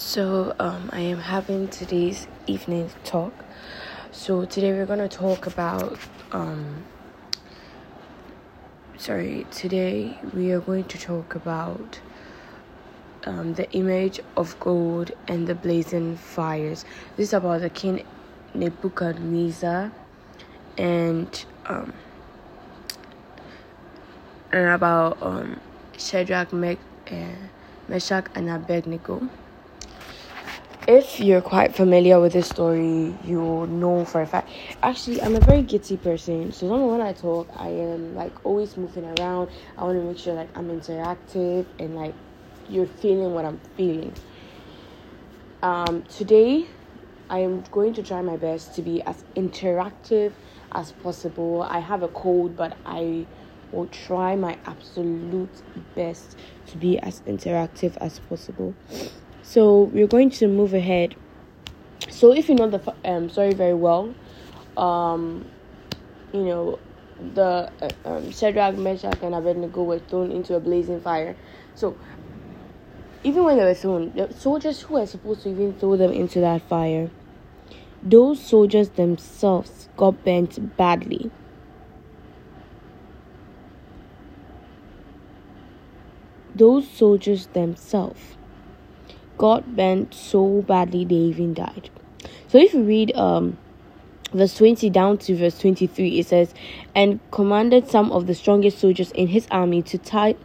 So, um, I am having today's evening talk. So, today we're going to talk about, um, sorry, today we are going to talk about um, the image of gold and the blazing fires. This is about the king Nebuchadnezzar and, um, and about um, Shadrach, uh, Meshach, and Abednego. If you're quite familiar with this story, you'll know for a fact. Actually, I'm a very giddy person, so normally when I talk, I am like always moving around. I want to make sure like I'm interactive and like you're feeling what I'm feeling. Um, today, I am going to try my best to be as interactive as possible. I have a cold, but I will try my absolute best to be as interactive as possible. So we're going to move ahead. So if you know the um story very well, um, you know, the uh, um, Shadrach, Meshach, and Abednego were thrown into a blazing fire. So even when they were thrown, the soldiers who were supposed to even throw them into that fire, those soldiers themselves got burnt badly. Those soldiers themselves got bent so badly they even died. So if you read um verse 20 down to verse 23 it says and commanded some of the strongest soldiers in his army to tie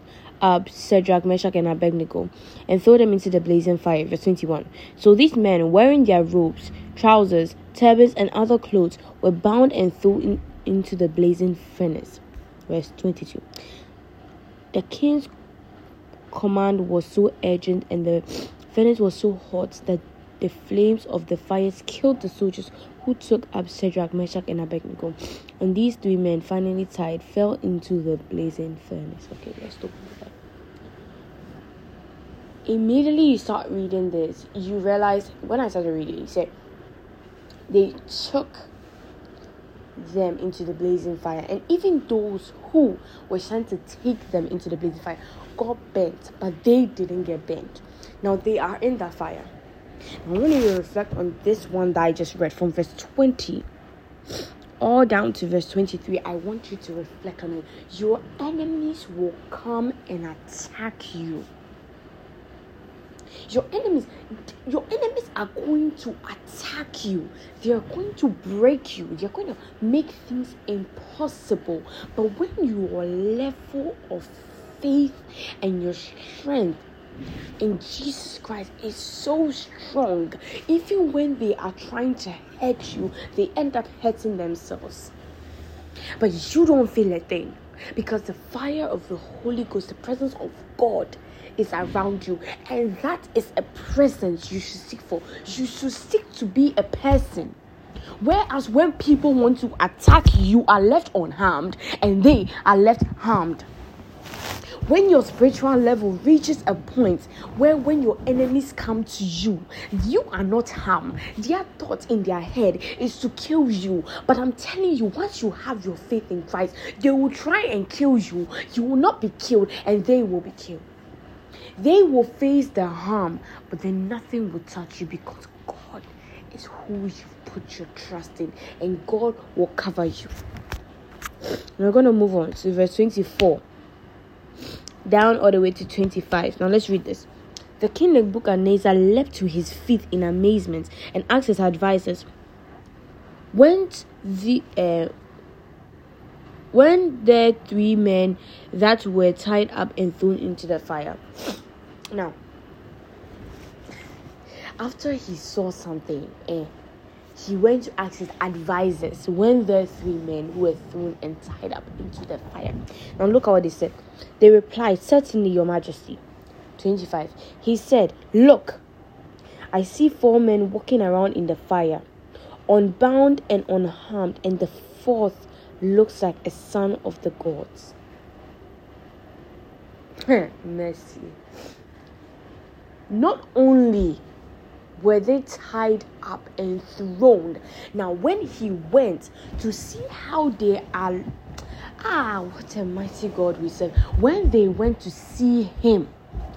up Shadrach, Meshach, and Abednego and throw them into the blazing fire. Verse 21. So these men, wearing their robes, trousers, turbans, and other clothes, were bound and thrown in, into the blazing furnace. Verse 22. The king's command was so urgent and the furnace was so hot that the flames of the fires killed the soldiers who took up Shadrach, Meshach, and Abednego. And these three men, finally tied, fell into the blazing furnace. Okay, let's stop that. Immediately you start reading this, you realize when I started reading, it said they took them into the blazing fire, and even those who were trying to take them into the blazing fire got burnt, but they didn't get burnt. Now they are in that fire. Now, when you to reflect on this one that I just read from verse 20 all down to verse 23, I want you to reflect on it. Your enemies will come and attack you. Your enemies, your enemies are going to attack you. They are going to break you. They are going to make things impossible. But when your level of faith and your strength in Jesus Christ is so strong. Even when they are trying to hurt you, they end up hurting themselves. But you don't feel a thing because the fire of the Holy Ghost, the presence of God, is around you, and that is a presence you should seek for. You should seek to be a person. Whereas when people want to attack you, you are left unharmed, and they are left harmed when your spiritual level reaches a point where when your enemies come to you you are not harmed. Their thought in their head is to kill you. But i'm telling you once you have your faith in christ they will try and kill you. You will not be killed and they will be killed. They will face the harm but then nothing will touch you because god is who you put your trust in and god will cover you. We're going to move on to verse 24 down all the way to 25. Now let's read this. The king Nebuchadnezzar leapt to his feet in amazement and asked his advisers, "Went the uh, when there three men that were tied up and thrown into the fire?" Now, after he saw something, eh, he went to ask his advisors when the three men were thrown and tied up into the fire. Now look at what they said. They replied, Certainly, Your Majesty. 25. He said, Look, I see four men walking around in the fire, unbound and unharmed, and the fourth looks like a son of the gods. Mercy. Not only were they tied up and thrown. Now, when he went to see how they are, ah, what a mighty God we serve. When they went to see him,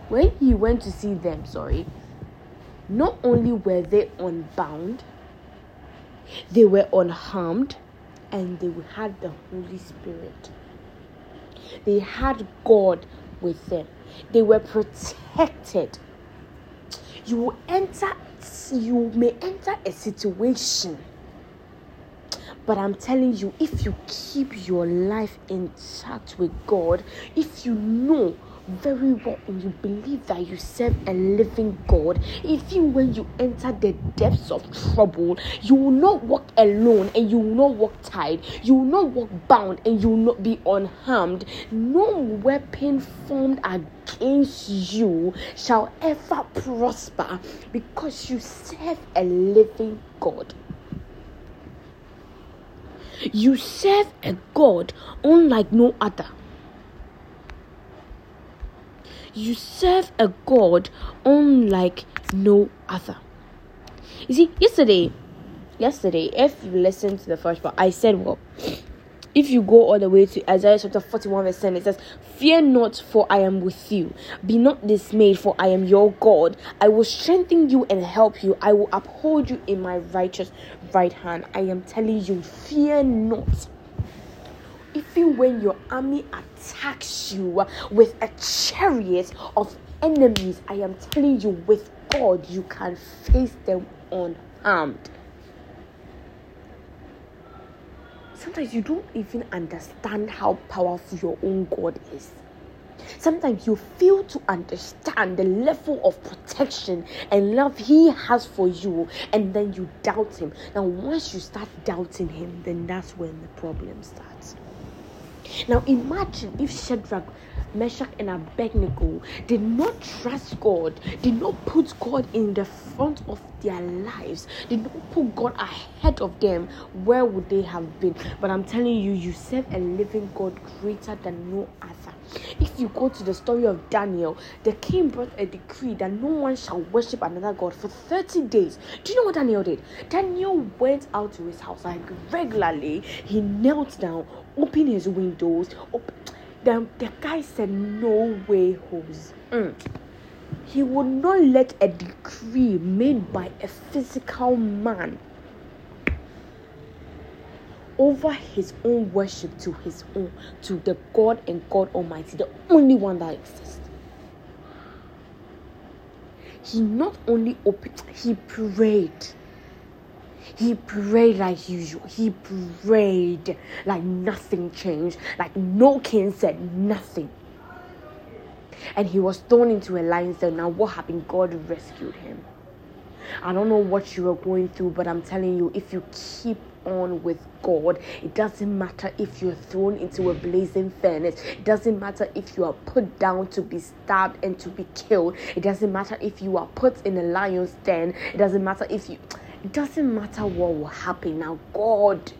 when he went to see them, sorry, not only were they unbound, they were unharmed, and they had the Holy Spirit. They had God with them. They were protected. You will enter, you may enter a situation but I'm telling you, if you keep your life intact with God, if you know very well and you believe that you serve a living God, even when you enter the depths of trouble, you will not walk alone and you will not walk tied. You will not walk bound and you will not be unharmed. No weapon formed against you shall ever prosper because you serve a living God. You serve a God unlike no other. You serve a God unlike no other. You see, yesterday, yesterday, if you listen to the first part, I said, well, if you go all the way to Isaiah chapter 41, verse 10, it says, Fear not, for I am with you. Be not dismayed, for I am your God. I will strengthen you and help you. I will uphold you in my righteous right hand. I am telling you, fear not. Even when your army attacks you with a chariot of enemies, I am telling you, with God, you can face them unharmed. sometimes you don't even understand how powerful your own God is. Sometimes you fail to understand the level of protection and love He has for you, and then you doubt Him. Now, once you start doubting Him, then that's when the problem starts. Now, imagine if Shadrach Meshach, and Abednego did not trust God, did not put God in the front of their lives, did not put God ahead of them, where would they have been? But I'm telling you, you serve a living God greater than no other. If you go to the story of Daniel, the king brought a decree that no one shall worship another God for 30 days. Do you know what Daniel did? Daniel went out to his house like regularly, he knelt down, opened his windows, opened the, the guy said, No way, Hose. Mm. He would not let a decree made by a physical man over his own worship to his own, to the God and God Almighty, the only one that exists. He not only opened, he prayed he prayed like usual. He prayed like nothing changed, like no king said nothing. And he was thrown into a lion's den. Now, what happened? God rescued him. I don't know what you are going through, but I'm telling you, if you keep on with God, it doesn't matter if you're thrown into a blazing furnace, it doesn't matter if you are put down to be stabbed and to be killed, it doesn't matter if you are put in a lion's den, it doesn't matter if you it doesn't matter what will happen now. God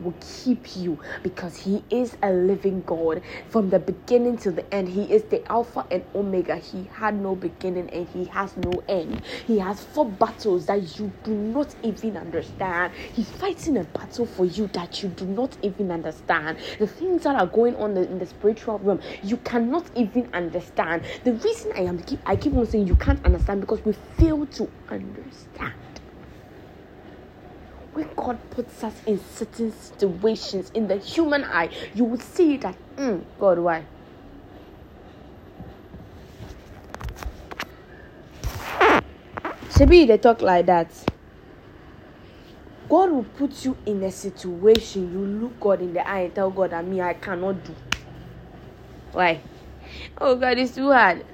will keep you because he is a living God from the beginning to the end. He is the Alpha and Omega. He had no beginning and he has no end. He has four battles that you do not even understand. He's fighting a battle for you that you do not even understand. The things that are going on in the spiritual realm, you cannot even understand. The reason I am keep I keep on saying you can't understand because we fail to understand when God puts us in certain situations in the human eye, you will see that, mm, God, why? Maybe they talk like that. God will put you in a situation you look God in the eye and tell God that me I cannot do. Why? Oh God, it's too hard.